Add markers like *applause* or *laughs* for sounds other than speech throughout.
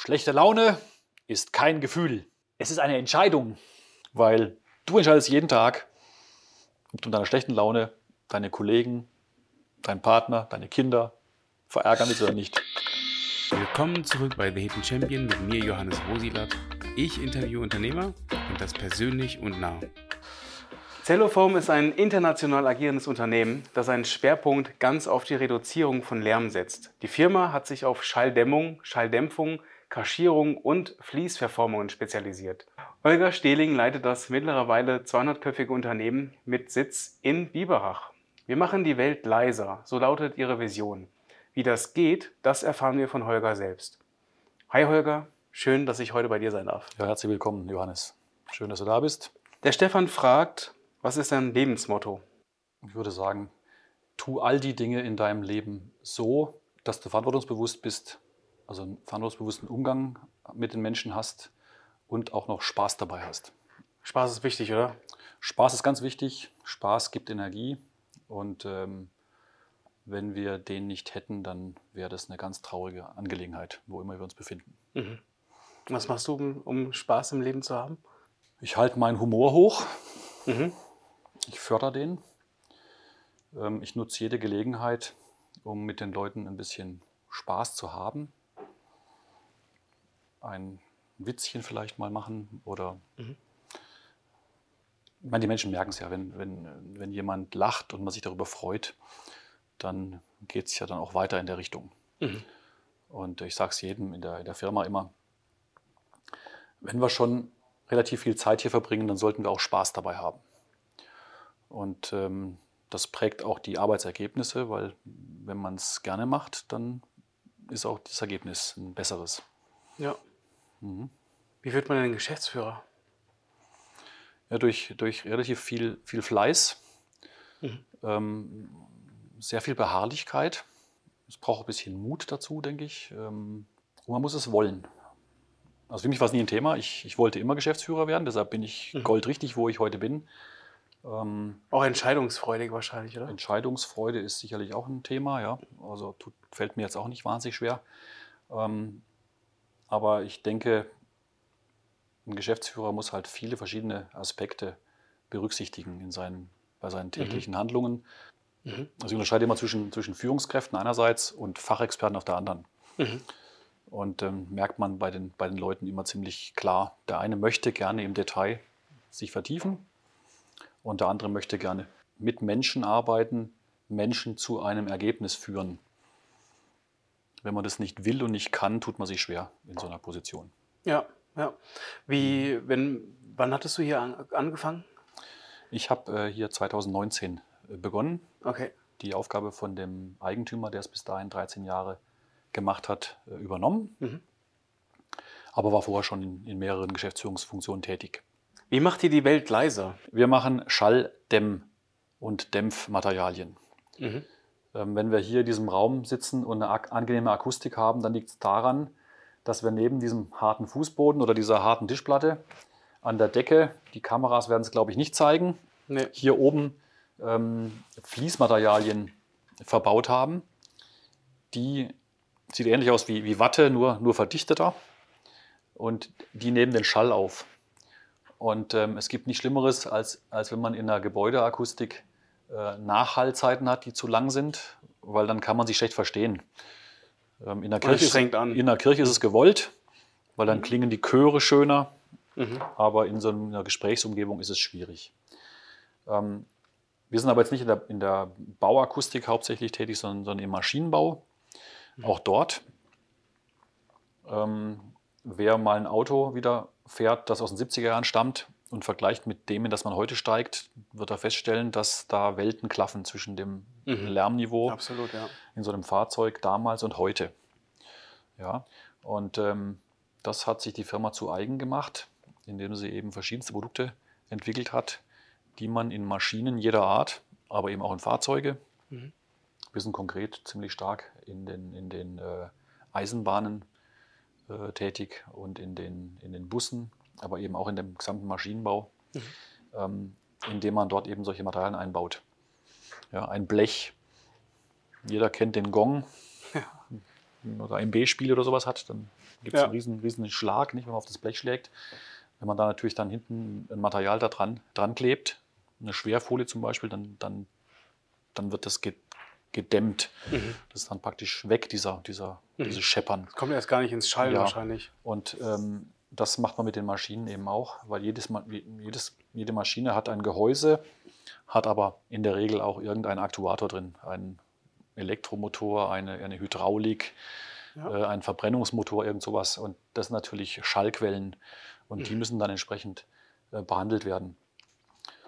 Schlechte Laune ist kein Gefühl. Es ist eine Entscheidung, weil du entscheidest jeden Tag, ob du in deiner schlechten Laune deine Kollegen, deinen Partner, deine Kinder verärgern willst oder nicht. Willkommen zurück bei The Hidden Champion mit mir, Johannes Rosilat. Ich interviewe Unternehmer und das persönlich und nah. Celloform ist ein international agierendes Unternehmen, das seinen Schwerpunkt ganz auf die Reduzierung von Lärm setzt. Die Firma hat sich auf Schalldämmung, Schalldämpfung, Kaschierung und Fließverformungen spezialisiert. Holger Stehling leitet das mittlerweile 200-köpfige Unternehmen mit Sitz in Biberach. Wir machen die Welt leiser, so lautet ihre Vision. Wie das geht, das erfahren wir von Holger selbst. Hi Holger, schön, dass ich heute bei dir sein darf. Ja, herzlich willkommen, Johannes. Schön, dass du da bist. Der Stefan fragt, was ist dein Lebensmotto? Ich würde sagen, tu all die Dinge in deinem Leben so, dass du verantwortungsbewusst bist, also einen verantwortungsbewussten Umgang mit den Menschen hast und auch noch Spaß dabei hast. Spaß ist wichtig, oder? Spaß ist ganz wichtig. Spaß gibt Energie und ähm, wenn wir den nicht hätten, dann wäre das eine ganz traurige Angelegenheit, wo immer wir uns befinden. Mhm. Was machst du, um, um, Spaß im Leben zu haben? Ich halte meinen Humor hoch. Mhm. Ich fördere den. Ähm, ich nutze jede Gelegenheit, um mit den Leuten ein bisschen Spaß zu haben. Ein Witzchen vielleicht mal machen oder. Mhm. Ich meine, die Menschen merken es ja, wenn, wenn, wenn jemand lacht und man sich darüber freut, dann geht es ja dann auch weiter in der Richtung. Mhm. Und ich sage es jedem in der, in der Firma immer, wenn wir schon relativ viel Zeit hier verbringen, dann sollten wir auch Spaß dabei haben. Und ähm, das prägt auch die Arbeitsergebnisse, weil wenn man es gerne macht, dann ist auch das Ergebnis ein besseres. Ja. Mhm. Wie wird man denn Geschäftsführer? Ja, durch, durch relativ viel, viel Fleiß, mhm. ähm, sehr viel Beharrlichkeit. Es braucht ein bisschen Mut dazu, denke ich. Ähm, und man muss es wollen. Also für mich war es nie ein Thema. Ich, ich wollte immer Geschäftsführer werden, deshalb bin ich mhm. goldrichtig, wo ich heute bin. Ähm, auch entscheidungsfreudig wahrscheinlich, oder? Entscheidungsfreude ist sicherlich auch ein Thema, ja. Also tut, fällt mir jetzt auch nicht wahnsinnig schwer. Ähm, aber ich denke, ein Geschäftsführer muss halt viele verschiedene Aspekte berücksichtigen in seinen, bei seinen täglichen mhm. Handlungen. Mhm. Also ich unterscheide immer zwischen, zwischen Führungskräften einerseits und Fachexperten auf der anderen. Mhm. Und ähm, merkt man bei den, bei den Leuten immer ziemlich klar, der eine möchte gerne im Detail sich vertiefen und der andere möchte gerne mit Menschen arbeiten, Menschen zu einem Ergebnis führen. Wenn man das nicht will und nicht kann, tut man sich schwer in so einer Position. Ja, ja. Wie, wenn, wann hattest du hier an, angefangen? Ich habe äh, hier 2019 äh, begonnen. Okay. Die Aufgabe von dem Eigentümer, der es bis dahin 13 Jahre gemacht hat, äh, übernommen. Mhm. Aber war vorher schon in, in mehreren Geschäftsführungsfunktionen tätig. Wie macht ihr die Welt leiser? Wir machen Schalldämm- und Dämpfmaterialien. Mhm. Ähm, wenn wir hier in diesem Raum sitzen und eine angenehme Akustik haben, dann liegt es daran, dass wir neben diesem harten Fußboden oder dieser harten Tischplatte an der Decke, die Kameras werden es glaube ich nicht zeigen, nee. hier oben ähm, Fließmaterialien verbaut haben. Die sieht ähnlich aus wie, wie Watte, nur, nur verdichteter. Und die nehmen den Schall auf. Und ähm, es gibt nichts Schlimmeres, als, als wenn man in der Gebäudeakustik Nachhallzeiten hat, die zu lang sind, weil dann kann man sich schlecht verstehen. Ähm, in, der Kirche ist, in der Kirche ist es gewollt, weil dann mhm. klingen die Chöre schöner, mhm. aber in so einer Gesprächsumgebung ist es schwierig. Ähm, wir sind aber jetzt nicht in der, in der Bauakustik hauptsächlich tätig, sondern, sondern im Maschinenbau. Mhm. Auch dort. Ähm, wer mal ein Auto wieder fährt, das aus den 70er Jahren stammt und vergleicht mit dem, in das man heute steigt, wird er feststellen, dass da Welten klaffen zwischen dem mhm. Lärmniveau Absolut, ja. in so einem Fahrzeug damals und heute. Ja, und ähm, das hat sich die Firma zu eigen gemacht, indem sie eben verschiedenste Produkte entwickelt hat, die man in Maschinen jeder Art, aber eben auch in Fahrzeuge, mhm. wir sind konkret ziemlich stark in den, in den äh, Eisenbahnen äh, tätig und in den, in den Bussen, aber eben auch in dem gesamten Maschinenbau, mhm. ähm, indem man dort eben solche Materialien einbaut. Ja, ein Blech, jeder kennt den Gong, ja. oder ein B-Spiel oder sowas hat, dann gibt es ja. einen riesen, riesen Schlag, nicht, wenn man auf das Blech schlägt. Wenn man da natürlich dann hinten ein Material da dran, dran klebt, eine Schwerfolie zum Beispiel, dann, dann, dann wird das gedämmt. Mhm. Das ist dann praktisch weg, dieser, dieser, mhm. dieses Scheppern. Das kommt erst gar nicht ins Schall ja. wahrscheinlich. Und ähm, das macht man mit den Maschinen eben auch, weil jedes, jedes, jede Maschine hat ein Gehäuse, hat aber in der Regel auch irgendeinen Aktuator drin, einen Elektromotor, eine, eine Hydraulik, ja. äh, ein Verbrennungsmotor, irgend sowas. Und das sind natürlich Schallquellen und mhm. die müssen dann entsprechend äh, behandelt werden.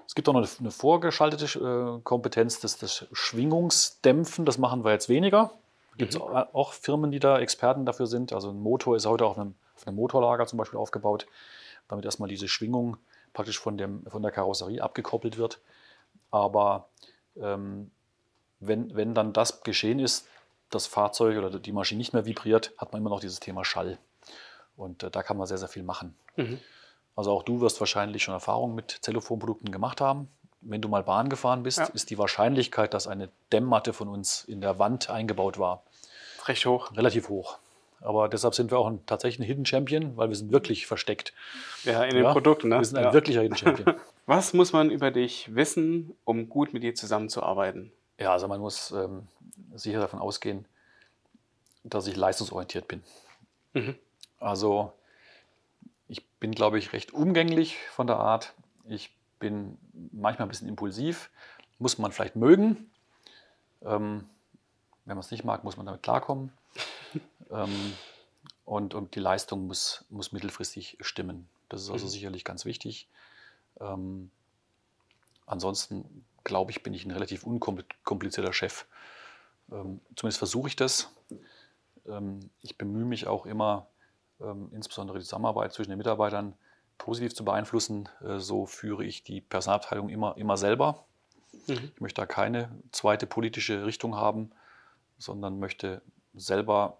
Es gibt auch noch eine, eine vorgeschaltete äh, Kompetenz, das, das Schwingungsdämpfen, das machen wir jetzt weniger. Gibt es mhm. auch Firmen, die da Experten dafür sind. Also ein Motor ist heute auf einem, auf einem Motorlager zum Beispiel aufgebaut, damit erstmal diese Schwingung praktisch von, dem, von der Karosserie abgekoppelt wird. Aber ähm, wenn, wenn dann das geschehen ist, das Fahrzeug oder die Maschine nicht mehr vibriert, hat man immer noch dieses Thema Schall. Und äh, da kann man sehr, sehr viel machen. Mhm. Also auch du wirst wahrscheinlich schon Erfahrungen mit Zellophonprodukten gemacht haben. Wenn du mal Bahn gefahren bist, ja. ist die Wahrscheinlichkeit, dass eine Dämmmatte von uns in der Wand eingebaut war, recht hoch. Relativ hoch. Aber deshalb sind wir auch ein, tatsächlich ein Hidden Champion, weil wir sind wirklich versteckt. Ja, in den ja, Produkten. Ne? Wir sind ein ja. wirklicher Hidden Champion. *laughs* Was muss man über dich wissen, um gut mit dir zusammenzuarbeiten? Ja, also man muss ähm, sicher davon ausgehen, dass ich leistungsorientiert bin. Mhm. Also ich bin, glaube ich, recht umgänglich von der Art. Ich bin manchmal ein bisschen impulsiv, muss man vielleicht mögen. Ähm, wenn man es nicht mag, muss man damit klarkommen. *laughs* ähm, und, und, die Leistung muss, muss mittelfristig stimmen. Das ist also mhm. sicherlich ganz wichtig. Ähm, ansonsten glaube ich, bin ich ein relativ unkomplizierter Chef. Ähm, zumindest versuche ich das. Ähm, ich bemühe mich auch immer, ähm, insbesondere die Zusammenarbeit zwischen den Mitarbeitern positiv zu beeinflussen. Äh, so führe ich die Personalabteilung immer, immer selber. Mhm. Ich möchte da keine zweite politische Richtung haben, sondern möchte selber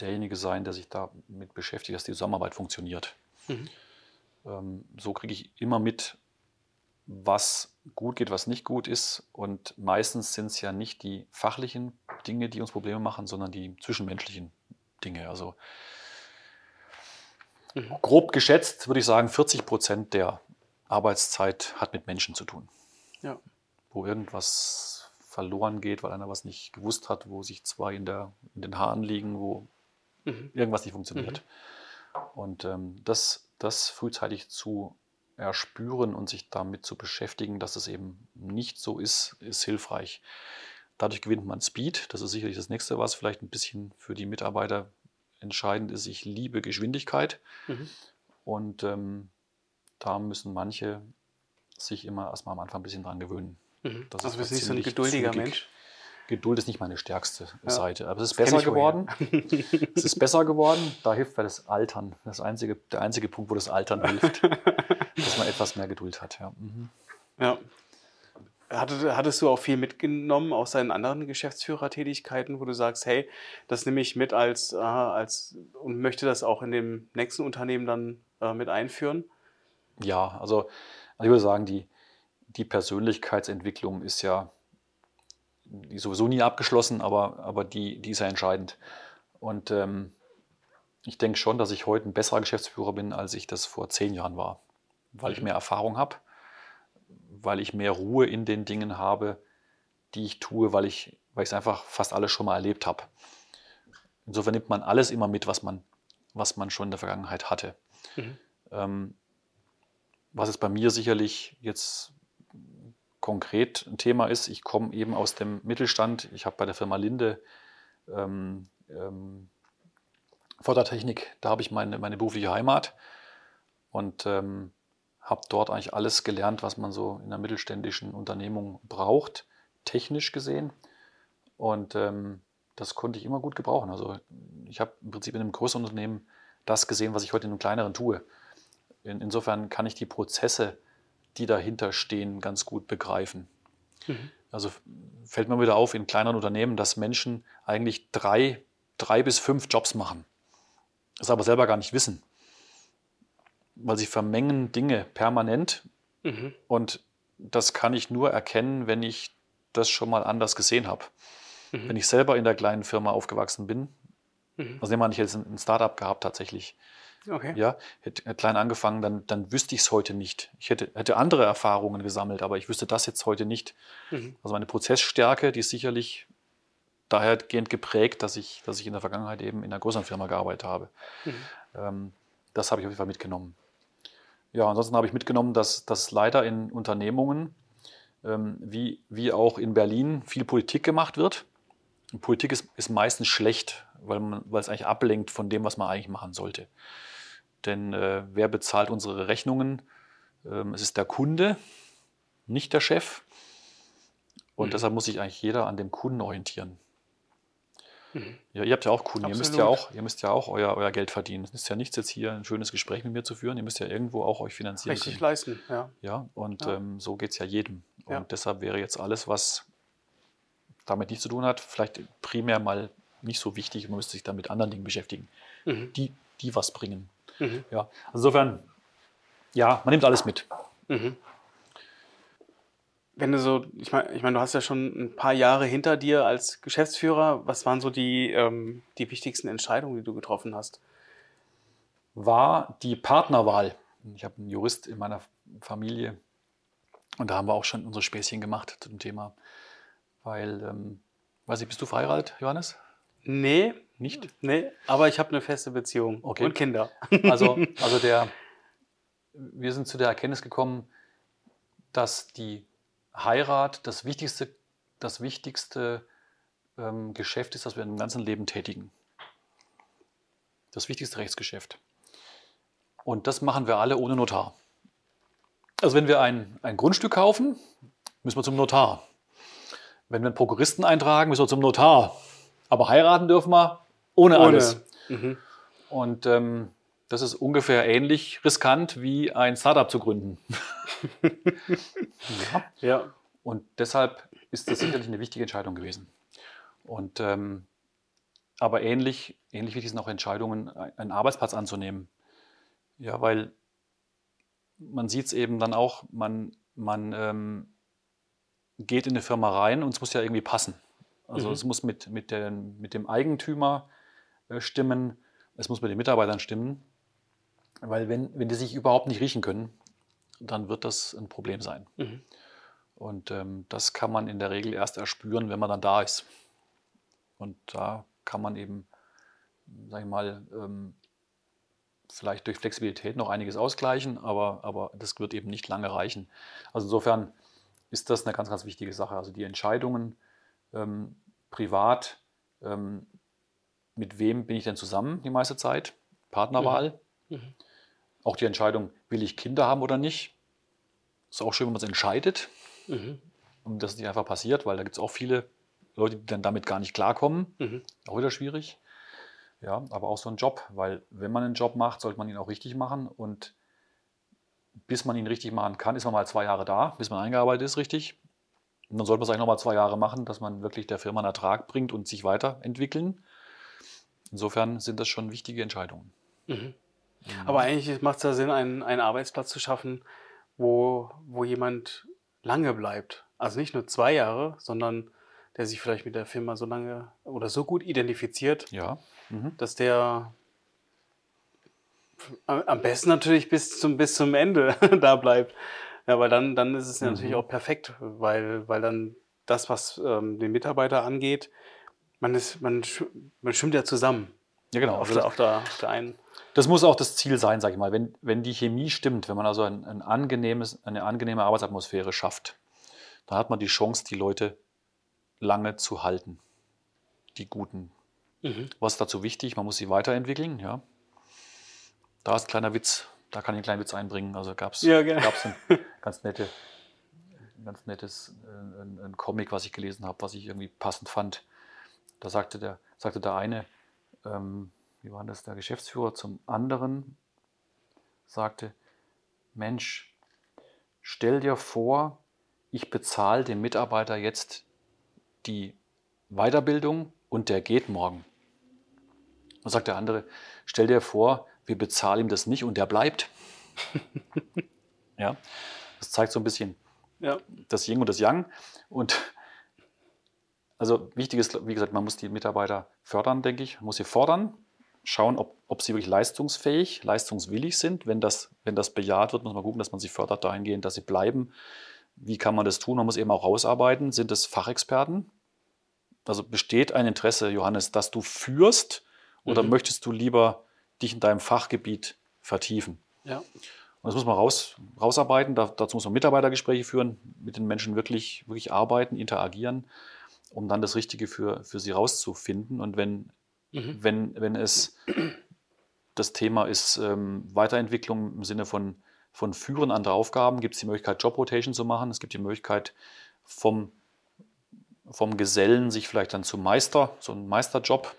derjenige sein, der sich damit beschäftigt, dass die Zusammenarbeit funktioniert. Mhm. Ähm, so kriege ich immer mit, was gut geht, was nicht gut ist. Und meistens sind es ja nicht die fachlichen Dinge, die uns Probleme machen, sondern die zwischenmenschlichen Dinge. Also mhm. grob geschätzt würde ich sagen, 40 Prozent der Arbeitszeit hat mit Menschen zu tun. Ja. Wo irgendwas verloren geht, weil einer was nicht gewusst hat, wo sich zwei in, der, in den Haaren liegen, wo mhm. irgendwas nicht funktioniert. Mhm. Und ähm, das, das frühzeitig zu erspüren und sich damit zu beschäftigen, dass es eben nicht so ist, ist hilfreich. Dadurch gewinnt man Speed. Das ist sicherlich das nächste, was vielleicht ein bisschen für die Mitarbeiter entscheidend ist. Ich liebe Geschwindigkeit. Mhm. Und ähm, da müssen manche sich immer erstmal am Anfang ein bisschen dran gewöhnen. Mhm. Das also bist nicht so ein geduldiger zügig. Mensch. Geduld ist nicht meine stärkste ja. Seite. Aber es ist besser geworden. *laughs* es ist besser geworden. Da hilft weil das Altern. Das einzige, der einzige Punkt, wo das Altern hilft, *laughs* dass man etwas mehr Geduld hat. Ja. Mhm. ja. Hattest du auch viel mitgenommen aus deinen anderen Geschäftsführertätigkeiten, wo du sagst, hey, das nehme ich mit als, äh, als und möchte das auch in dem nächsten Unternehmen dann äh, mit einführen? Ja, also, also ich würde sagen, die, die Persönlichkeitsentwicklung ist ja die sowieso nie abgeschlossen, aber, aber die, die ist ja entscheidend. Und ähm, ich denke schon, dass ich heute ein besserer Geschäftsführer bin, als ich das vor zehn Jahren war, weil ich mhm. mehr Erfahrung habe, weil ich mehr Ruhe in den Dingen habe, die ich tue, weil ich weil es einfach fast alles schon mal erlebt habe. Insofern nimmt man alles immer mit, was man, was man schon in der Vergangenheit hatte. Mhm. Ähm, was es bei mir sicherlich jetzt konkret ein Thema ist. Ich komme eben aus dem Mittelstand. Ich habe bei der Firma Linde ähm, ähm, Fördertechnik, da habe ich meine, meine berufliche Heimat und ähm, habe dort eigentlich alles gelernt, was man so in einer mittelständischen Unternehmung braucht, technisch gesehen. Und ähm, das konnte ich immer gut gebrauchen. Also ich habe im Prinzip in einem größeren Unternehmen das gesehen, was ich heute in einem kleineren tue. In, insofern kann ich die Prozesse die dahinter stehen, ganz gut begreifen. Mhm. Also fällt mir wieder auf in kleineren Unternehmen, dass Menschen eigentlich drei, drei bis fünf Jobs machen, das aber selber gar nicht wissen, weil sie vermengen Dinge permanent mhm. und das kann ich nur erkennen, wenn ich das schon mal anders gesehen habe. Mhm. Wenn ich selber in der kleinen Firma aufgewachsen bin, Mhm. Also nehmen wir nicht jetzt ein Startup gehabt tatsächlich. Okay. Ja, hätte klein angefangen, dann, dann wüsste ich es heute nicht. Ich hätte, hätte andere Erfahrungen gesammelt, aber ich wüsste das jetzt heute nicht. Mhm. Also meine Prozessstärke, die ist sicherlich dahergehend geprägt, dass ich, dass ich in der Vergangenheit eben in einer größeren Firma gearbeitet habe. Mhm. Ähm, das habe ich auf jeden Fall mitgenommen. Ja, ansonsten habe ich mitgenommen, dass, dass leider in Unternehmungen ähm, wie, wie auch in Berlin viel Politik gemacht wird. Und Politik ist, ist meistens schlecht, weil, man, weil es eigentlich ablenkt von dem, was man eigentlich machen sollte. Denn äh, wer bezahlt unsere Rechnungen? Ähm, es ist der Kunde, nicht der Chef. Und mhm. deshalb muss sich eigentlich jeder an dem Kunden orientieren. Mhm. Ja, ihr habt ja auch Kunden. Ihr müsst ja auch, ihr müsst ja auch euer, euer Geld verdienen. Es ist ja nichts, jetzt hier ein schönes Gespräch mit mir zu führen. Ihr müsst ja irgendwo auch euch finanzieren. Richtig können. leisten, ja. Ja, und ja. Ähm, so geht es ja jedem. Und ja. deshalb wäre jetzt alles, was damit nichts zu tun hat, vielleicht primär mal nicht so wichtig. Man müsste sich dann mit anderen Dingen beschäftigen, mhm. die, die was bringen. Mhm. Ja, also insofern, ja, man nimmt alles mit. Mhm. Wenn du so, ich meine, ich mein, du hast ja schon ein paar Jahre hinter dir als Geschäftsführer. Was waren so die, ähm, die wichtigsten Entscheidungen, die du getroffen hast? War die Partnerwahl. Ich habe einen Jurist in meiner Familie und da haben wir auch schon unsere Späßchen gemacht zu dem Thema. Weil, ähm, weiß ich, bist du verheiratet, Johannes? Nee. Nicht? Nee, aber ich habe eine feste Beziehung okay. und Kinder. Also, *laughs* also der, wir sind zu der Erkenntnis gekommen, dass die Heirat das wichtigste, das wichtigste ähm, Geschäft ist, das wir im ganzen Leben tätigen. Das wichtigste Rechtsgeschäft. Und das machen wir alle ohne Notar. Also wenn wir ein, ein Grundstück kaufen, müssen wir zum Notar. Wenn wir einen Prokuristen eintragen, müssen wir zum Notar. Aber heiraten dürfen wir ohne, ohne. alles. Mhm. Und ähm, das ist ungefähr ähnlich riskant wie ein Startup zu gründen. *laughs* ja. ja. Und deshalb ist das sicherlich eine wichtige Entscheidung gewesen. Und ähm, aber ähnlich, ähnlich wichtig sind auch Entscheidungen, einen Arbeitsplatz anzunehmen. Ja, weil man sieht es eben dann auch, man, man ähm, geht in eine Firma rein und es muss ja irgendwie passen. Also mhm. es muss mit, mit, den, mit dem Eigentümer äh, stimmen, es muss mit den Mitarbeitern stimmen. Weil wenn, wenn die sich überhaupt nicht riechen können, dann wird das ein Problem sein. Mhm. Und ähm, das kann man in der Regel erst erspüren, wenn man dann da ist. Und da kann man eben, sag ich mal, ähm, vielleicht durch Flexibilität noch einiges ausgleichen, aber, aber das wird eben nicht lange reichen. Also insofern ist das eine ganz, ganz wichtige Sache. Also die Entscheidungen ähm, privat, ähm, mit wem bin ich denn zusammen die meiste Zeit? Partnerwahl. Mhm. Mhm. Auch die Entscheidung, will ich Kinder haben oder nicht? Ist auch schön, wenn man es entscheidet. Mhm. Und das nicht einfach passiert, weil da gibt es auch viele Leute, die dann damit gar nicht klarkommen. Mhm. Auch wieder schwierig. Ja, aber auch so ein Job, weil wenn man einen Job macht, sollte man ihn auch richtig machen und bis man ihn richtig machen kann, ist man mal zwei Jahre da, bis man eingearbeitet ist, richtig. Und dann sollte man es eigentlich nochmal zwei Jahre machen, dass man wirklich der Firma einen Ertrag bringt und sich weiterentwickeln. Insofern sind das schon wichtige Entscheidungen. Mhm. Mhm. Aber eigentlich macht es ja Sinn, einen, einen Arbeitsplatz zu schaffen, wo, wo jemand lange bleibt. Also nicht nur zwei Jahre, sondern der sich vielleicht mit der Firma so lange oder so gut identifiziert, ja. mhm. dass der am besten natürlich bis zum, bis zum Ende *laughs* da bleibt. Ja, weil dann, dann ist es mhm. natürlich auch perfekt, weil, weil dann das, was ähm, den Mitarbeiter angeht, man, ist, man, man schwimmt ja zusammen. Ja, genau. Auf, also der, auf, der, auf der einen. Das muss auch das Ziel sein, sage ich mal. Wenn, wenn die Chemie stimmt, wenn man also ein, ein angenehmes, eine angenehme Arbeitsatmosphäre schafft, dann hat man die Chance, die Leute lange zu halten. Die Guten. Mhm. Was ist dazu wichtig? Man muss sie weiterentwickeln, ja. Da ist ein kleiner Witz, da kann ich einen kleinen Witz einbringen. Also gab es ja, ein *laughs* ganz nette, ganz nettes äh, ein, ein Comic, was ich gelesen habe, was ich irgendwie passend fand. Da sagte der, sagte der eine, ähm, wie war das, der Geschäftsführer zum anderen, sagte, Mensch, stell dir vor, ich bezahle dem Mitarbeiter jetzt die Weiterbildung und der geht morgen. Dann sagt der andere, stell dir vor, wir bezahlen ihm das nicht und der bleibt. *laughs* ja, das zeigt so ein bisschen ja. das Yin und das Yang. Und *laughs* also wichtig ist, wie gesagt, man muss die Mitarbeiter fördern, denke ich, man muss sie fordern, schauen, ob, ob sie wirklich leistungsfähig, leistungswillig sind. Wenn das, wenn das bejaht wird, muss man gucken, dass man sie fördert dahingehend, dass sie bleiben. Wie kann man das tun? Man muss eben auch rausarbeiten. Sind es Fachexperten? Also besteht ein Interesse, Johannes, dass du führst oder mhm. möchtest du lieber dich in deinem Fachgebiet vertiefen? Ja. Und das muss man raus, rausarbeiten. Da, dazu muss man Mitarbeitergespräche führen, mit den Menschen wirklich, wirklich arbeiten, interagieren, um dann das Richtige für, für sie rauszufinden. Und wenn Mhm. Wenn, wenn es das Thema ist ähm, Weiterentwicklung im Sinne von, von Führen anderer Aufgaben, gibt es die Möglichkeit, Job Rotation zu machen. Es gibt die Möglichkeit, vom, vom Gesellen sich vielleicht dann zum Meister, so einen Meisterjob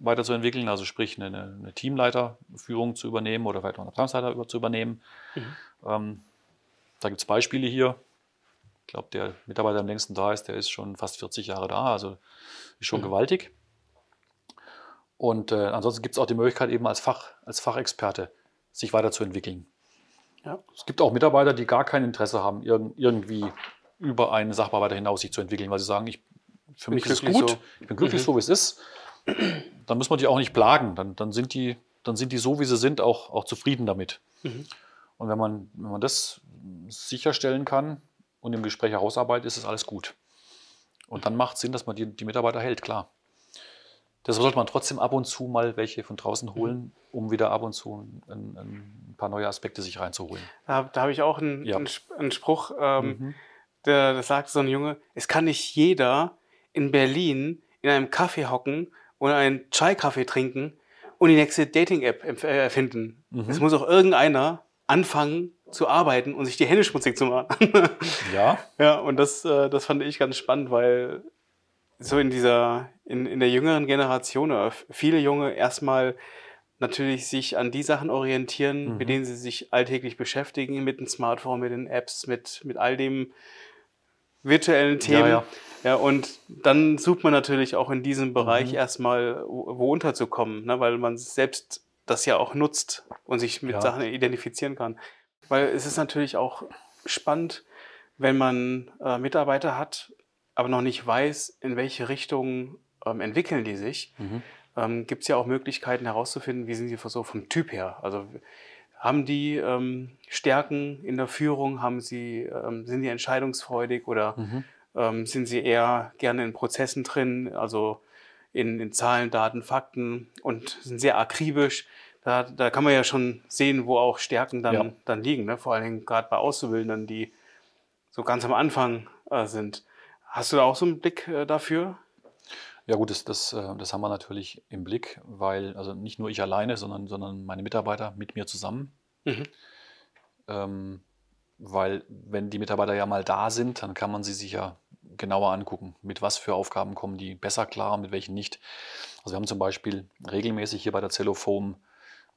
weiterzuentwickeln, also sprich eine, eine Teamleiterführung zu übernehmen oder vielleicht auch eine Abteilungsleiter zu übernehmen. Mhm. Ähm, da gibt es Beispiele hier. Ich glaube, der Mitarbeiter, der am längsten da ist, der ist schon fast 40 Jahre da, also ist schon mhm. gewaltig. Und äh, ansonsten gibt es auch die Möglichkeit, eben als, Fach, als Fachexperte sich weiterzuentwickeln. Ja. Es gibt auch Mitarbeiter, die gar kein Interesse haben, irg irgendwie über einen Sachbearbeiter hinaus sich zu entwickeln, weil sie sagen, ich, für mich ist es gut, so. ich bin glücklich mhm. so, wie es ist. Dann muss man die auch nicht plagen. Dann, dann, sind, die, dann sind die so, wie sie sind, auch, auch zufrieden damit. Mhm. Und wenn man, wenn man das sicherstellen kann und im Gespräch herausarbeitet, ist es alles gut. Und dann macht es Sinn, dass man die, die Mitarbeiter hält, klar. Deshalb sollte man trotzdem ab und zu mal welche von draußen mhm. holen, um wieder ab und zu ein, ein paar neue Aspekte sich reinzuholen. Da, da habe ich auch einen, ja. einen Spruch, ähm, mhm. der, der sagt so ein Junge, es kann nicht jeder in Berlin in einem Kaffee hocken oder einen Chai-Kaffee trinken und die nächste Dating-App äh, erfinden. Mhm. Es muss auch irgendeiner anfangen zu arbeiten und sich die Hände schmutzig zu machen. *laughs* ja. Ja, und das, äh, das fand ich ganz spannend, weil so in dieser, in, in der jüngeren Generation oder viele Junge erstmal natürlich sich an die Sachen orientieren, mhm. mit denen sie sich alltäglich beschäftigen, mit dem Smartphone, mit den Apps, mit, mit all dem virtuellen Themen. Ja, ja. und dann sucht man natürlich auch in diesem Bereich mhm. erstmal, wo unterzukommen, ne, weil man selbst das ja auch nutzt und sich mit ja. Sachen identifizieren kann. Weil es ist natürlich auch spannend, wenn man äh, Mitarbeiter hat, aber noch nicht weiß, in welche Richtung ähm, entwickeln die sich, mhm. ähm, gibt es ja auch Möglichkeiten herauszufinden, wie sind sie so vom Typ her. Also haben die ähm, Stärken in der Führung, haben sie, ähm, sind die entscheidungsfreudig oder mhm. Ähm, sind sie eher gerne in Prozessen drin, also in, in Zahlen, Daten, Fakten und sind sehr akribisch. Da, da kann man ja schon sehen, wo auch Stärken dann, ja. dann liegen. Ne? Vor allen Dingen gerade bei Auszubildenden, die so ganz am Anfang äh, sind. Hast du da auch so einen Blick äh, dafür? Ja gut, das, das, äh, das haben wir natürlich im Blick, weil also nicht nur ich alleine, sondern, sondern meine Mitarbeiter mit mir zusammen. Mhm. Ähm, weil wenn die Mitarbeiter ja mal da sind, dann kann man sie sich ja genauer angucken, mit was für Aufgaben kommen die besser klar, mit welchen nicht. Also wir haben zum Beispiel regelmäßig hier bei der Zellofoam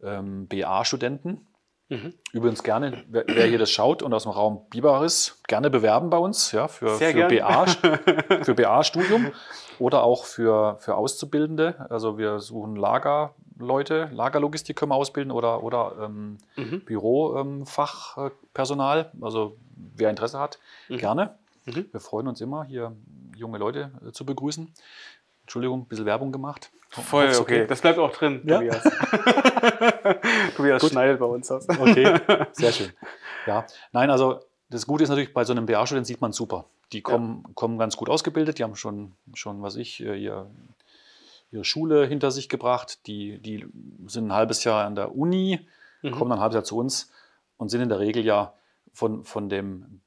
ähm, BA-Studenten, Mhm. Übrigens gerne, wer, wer, hier das schaut und aus dem Raum Biber ist, gerne bewerben bei uns ja, für, für, BA, *laughs* für BA-Studium oder auch für, für Auszubildende. Also wir suchen Lagerleute, Lagerlogistik können wir ausbilden oder, oder ähm, mhm. Bürofachpersonal. Ähm, also wer Interesse hat, mhm. gerne. Mhm. Wir freuen uns immer, hier junge Leute äh, zu begrüßen. Entschuldigung, ein bisschen Werbung gemacht. Voll, okay. okay. Das bleibt auch drin, ja? Tobias. *laughs* Tobias Gut. schneidet bei uns aus. okay, *laughs* sehr schön. Ja, nein, also das Gute ist natürlich, bei so einem BA-Student sieht man super. Die kommen, ja. kommen ganz gut ausgebildet, die haben schon, schon was ich, äh, ihr, ihre Schule hinter sich gebracht. Die, die sind ein halbes Jahr an der Uni, mhm. kommen dann ein halbes Jahr zu uns und sind in der Regel ja von, von, dem,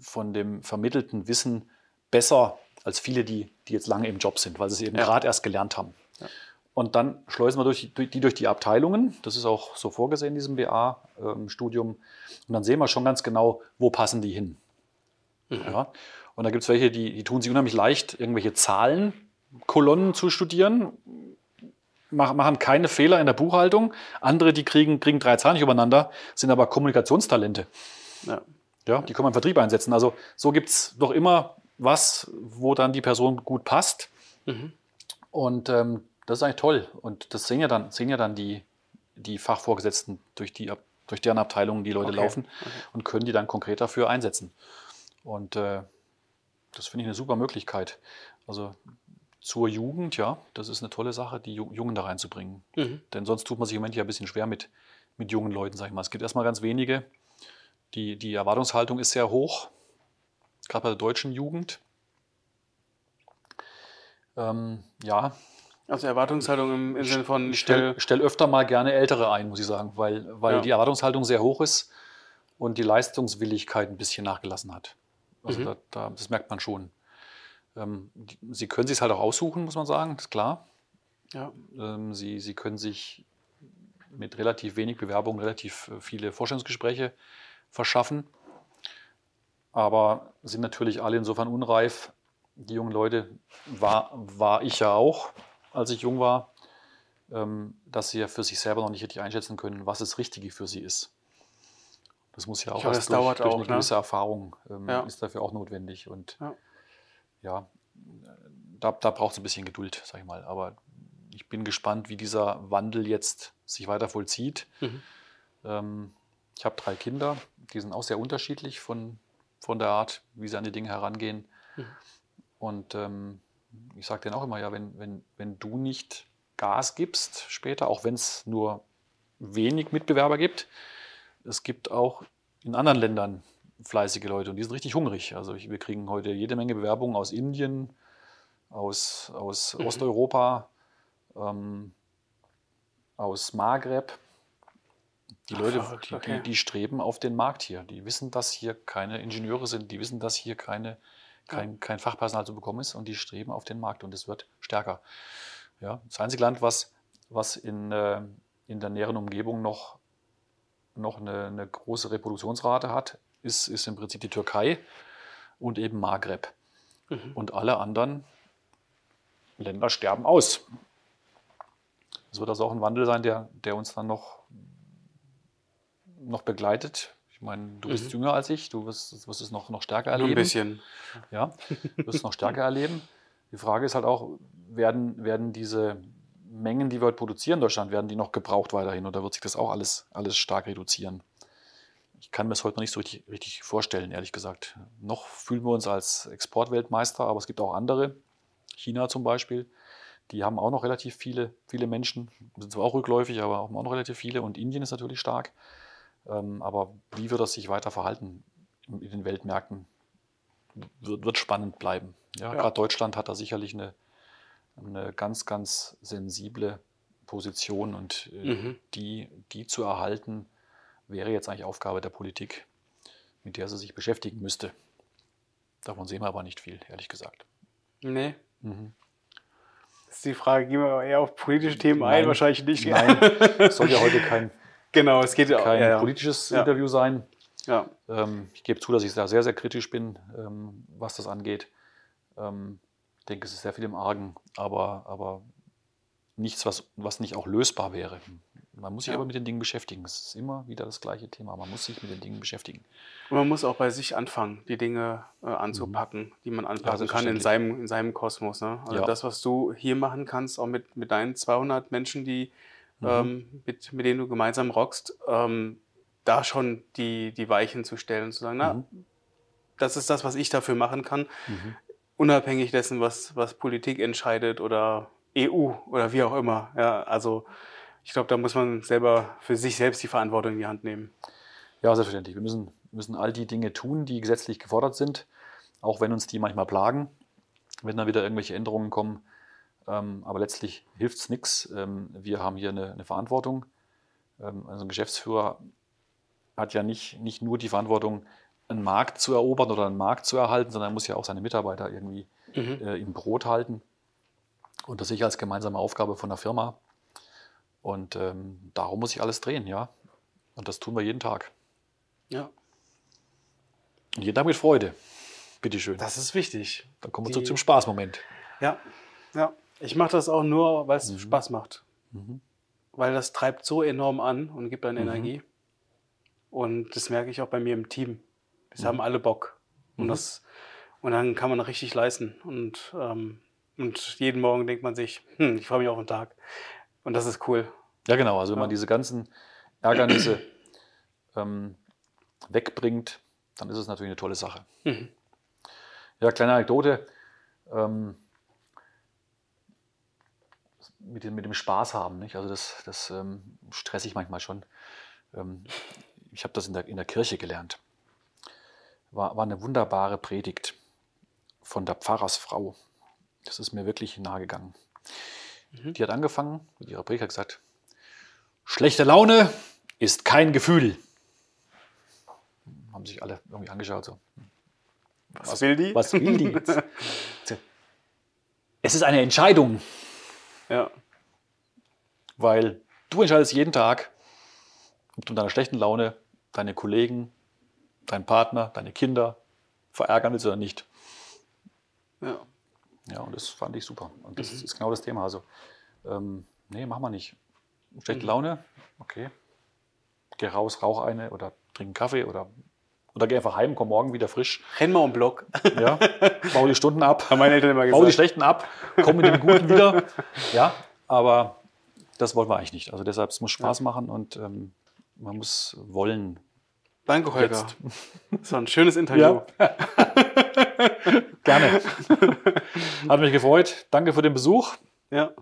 von dem vermittelten Wissen besser als viele, die, die jetzt lange im Job sind, weil sie es eben ja. gerade erst gelernt haben. Ja. Und dann schleusen wir durch, die durch die Abteilungen. Das ist auch so vorgesehen in diesem BA-Studium. Ähm, und dann sehen wir schon ganz genau, wo passen die hin. Mhm. Ja? Und da gibt es welche, die, die tun sich unheimlich leicht, irgendwelche Zahlenkolonnen zu studieren, machen keine Fehler in der Buchhaltung. Andere, die kriegen, kriegen drei Zahlen nicht übereinander, sind aber Kommunikationstalente. Ja. Ja, die kann man im Vertrieb einsetzen. Also so gibt es doch immer was, wo dann die Person gut passt. Mhm. Und ähm, das ist eigentlich toll. Und das sehen ja dann, sehen ja dann die, die Fachvorgesetzten durch, die, durch deren Abteilungen, die Leute okay. laufen okay. und können die dann konkret dafür einsetzen. Und äh, das finde ich eine super Möglichkeit. Also zur Jugend, ja, das ist eine tolle Sache, die Jungen da reinzubringen. Mhm. Denn sonst tut man sich im Moment ja ein bisschen schwer mit, mit jungen Leuten, sag ich mal. Es gibt erstmal ganz wenige. Die, die Erwartungshaltung ist sehr hoch, gerade bei der deutschen Jugend. Ähm, ja. Also Erwartungshaltung im, im Sinne von. Ich stell, stell öfter mal gerne Ältere ein, muss ich sagen, weil, weil ja. die Erwartungshaltung sehr hoch ist und die Leistungswilligkeit ein bisschen nachgelassen hat. Also mhm. da, da, das merkt man schon. Ähm, die, sie können sich halt auch aussuchen, muss man sagen, ist klar. Ja. Ähm, sie, sie können sich mit relativ wenig Bewerbungen relativ äh, viele Vorstellungsgespräche verschaffen, aber sind natürlich alle insofern unreif. Die jungen Leute war, war ich ja auch, als ich jung war, ähm, dass sie ja für sich selber noch nicht richtig einschätzen können, was das Richtige für sie ist. Das muss ja auch glaube, erst durch, durch auch, eine ne? gewisse Erfahrung ähm, ja. ist dafür auch notwendig. Und ja, ja da, da braucht es ein bisschen Geduld, sag ich mal. Aber ich bin gespannt, wie dieser Wandel jetzt sich weiter vollzieht. Mhm. Ähm, ich habe drei Kinder, die sind auch sehr unterschiedlich von, von der Art, wie sie an die Dinge herangehen. Mhm. Und ähm, ich sage denen auch immer, ja, wenn, wenn, wenn du nicht Gas gibst später, auch wenn es nur wenig Mitbewerber gibt, es gibt auch in anderen Ländern fleißige Leute und die sind richtig hungrig. Also ich, wir kriegen heute jede Menge Bewerbungen aus Indien, aus, aus mhm. Osteuropa, ähm, aus Maghreb. Die Ach, Leute, die, okay. die, die, streben auf den Markt hier. Die wissen, dass hier keine Ingenieure sind, die wissen, dass hier keine, kein, kein Fachpersonal zu bekommen ist und die streben auf den Markt und es wird stärker. Ja, das einzige Land, was, was in, äh, in der näheren Umgebung noch noch eine, eine große Reproduktionsrate hat, ist, ist im Prinzip die Türkei und eben Maghreb. Mhm. Und alle anderen Länder sterben aus. Es wird also auch ein Wandel sein, der, der uns dann noch, noch begleitet. Ich meine, du bist mhm. jünger als ich, du wirst, wirst es noch, noch stärker erleben. Nur ein bisschen. Ja, du wirst es noch stärker erleben. Die Frage ist halt auch, werden, werden diese, Mengen, die wir heute produzieren in Deutschland, werden die noch gebraucht weiterhin oder wird sich das auch alles, alles stark reduzieren? Ich kann mir das heute noch nicht so richtig, richtig vorstellen, ehrlich gesagt. Noch fühlen wir uns als Exportweltmeister, aber es gibt auch andere, China zum Beispiel, die haben auch noch relativ viele, viele Menschen, sind zwar auch rückläufig, aber auch noch relativ viele und Indien ist natürlich stark. Ähm, aber wie wird das sich weiter verhalten in den Weltmärkten, wird, wird spannend bleiben. Ja, ja. Gerade Deutschland hat da sicherlich eine, eine ganz, ganz sensible Position und äh, mhm. die, die zu erhalten, wäre jetzt eigentlich Aufgabe der Politik, mit der sie sich beschäftigen müsste. Davon sehen wir aber nicht viel, ehrlich gesagt. Nee. Mhm. Das ist die Frage, gehen wir eher auf politische Themen Nein. ein? Wahrscheinlich nicht. Nein, es soll ja heute kein, genau, es geht kein ja, ja. politisches ja. Interview sein. Ja. Ähm, ich gebe zu, dass ich da sehr, sehr kritisch bin, ähm, was das angeht. Ähm, ich denke, es ist sehr viel im Argen, aber, aber nichts, was, was nicht auch lösbar wäre. Man muss sich ja. aber mit den Dingen beschäftigen. Es ist immer wieder das gleiche Thema. Man muss sich mit den Dingen beschäftigen. Und man muss auch bei sich anfangen, die Dinge äh, anzupacken, mhm. die man anpacken ja, kann in seinem, in seinem Kosmos. Ne? Also ja. das, was du hier machen kannst, auch mit, mit deinen 200 Menschen, die, mhm. ähm, mit, mit denen du gemeinsam rockst, ähm, da schon die, die Weichen zu stellen und zu sagen, na, mhm. das ist das, was ich dafür machen kann. Mhm unabhängig dessen, was, was Politik entscheidet oder EU oder wie auch immer. Ja, also ich glaube, da muss man selber für sich selbst die Verantwortung in die Hand nehmen. Ja, selbstverständlich. Wir müssen, müssen all die Dinge tun, die gesetzlich gefordert sind, auch wenn uns die manchmal plagen, wenn dann wieder irgendwelche Änderungen kommen. Ähm, aber letztlich hilft es nichts. Ähm, wir haben hier eine, eine Verantwortung. Ähm, also ein Geschäftsführer hat ja nicht, nicht nur die Verantwortung, einen Markt zu erobern oder einen Markt zu erhalten, sondern er muss ja auch seine Mitarbeiter irgendwie mhm. äh, im Brot halten. Und das sehe ich als gemeinsame Aufgabe von der Firma. Und ähm, darum muss ich alles drehen, ja. Und das tun wir jeden Tag. Ja. Und jeden Tag mit Freude. Bitteschön. Das ist wichtig. Dann kommen wir Die... zum Spaßmoment. Ja, ja. Ich mache das auch nur, weil es mhm. Spaß macht. Mhm. Weil das treibt so enorm an und gibt dann mhm. Energie. Und das merke ich auch bei mir im Team. Wir mhm. haben alle Bock. Und, mhm. das, und dann kann man richtig leisten. Und, ähm, und jeden Morgen denkt man sich, hm, ich freue mich auf den Tag. Und das ist cool. Ja, genau. Also wenn ja. man diese ganzen Ärgernisse *clears throat* ähm, wegbringt, dann ist es natürlich eine tolle Sache. Mhm. Ja, kleine Anekdote. Ähm, mit dem, mit dem Spaß haben. Nicht? Also das, das ähm, stress ich manchmal schon. Ähm, ich habe das in der, in der Kirche gelernt. War, war eine wunderbare Predigt von der Pfarrersfrau. Das ist mir wirklich nahegegangen. Mhm. Die hat angefangen mit ihrer Predigt, hat gesagt, schlechte Laune ist kein Gefühl. Haben sich alle irgendwie angeschaut. So. Was, was will die? Was will die jetzt? *laughs* es ist eine Entscheidung. Ja. Weil du entscheidest jeden Tag, ob du in deiner schlechten Laune deine Kollegen, deinen Partner, deine Kinder verärgern willst oder nicht. Ja. Ja, und das fand ich super. Und das mhm. ist genau das Thema. Also, ähm, nee, machen wir nicht. Schlechte mhm. Laune, okay. Geh raus, rauch eine oder trink einen Kaffee oder, oder geh einfach heim, komm morgen wieder frisch. Renn mal um Block. Ja, bau die Stunden ab. *laughs* Haben meine Eltern immer gesagt. Bau die schlechten ab, komm mit den guten wieder. *laughs* Ja, aber das wollen wir eigentlich nicht. Also deshalb, es muss Spaß ja. machen und ähm, man muss wollen. Danke, Holger. Jetzt. *laughs* Das war ein schönes Interview. Ja. Gerne. Hat mich gefreut. Danke für den Besuch. Ja.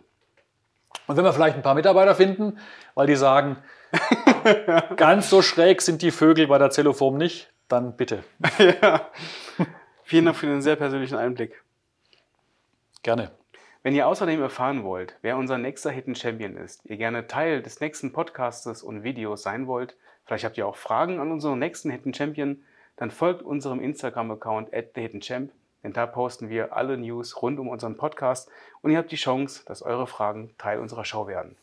Und wenn wir vielleicht ein paar Mitarbeiter finden, weil die sagen, ganz so schräg sind die Vögel bei der Zelloform nicht, dann bitte. *laughs* ja. Vielen Dank für den sehr persönlichen Einblick. Gerne. Wenn ihr außerdem erfahren wollt, wer unser nächster Hidden Champion ist, ihr gerne Teil des nächsten Podcastes und Videos sein wollt, vielleicht habt ihr auch Fragen an unseren nächsten Hidden Champion, dann folgt unserem Instagram-Account at thehiddenchamp, denn da posten wir alle News rund um unseren Podcast und ihr habt die Chance, dass eure Fragen Teil unserer Show werden.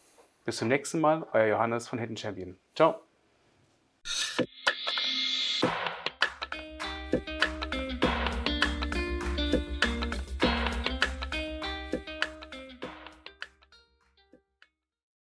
Bis zum nächsten Mal, euer Johannes von Hidden Champion. Ciao.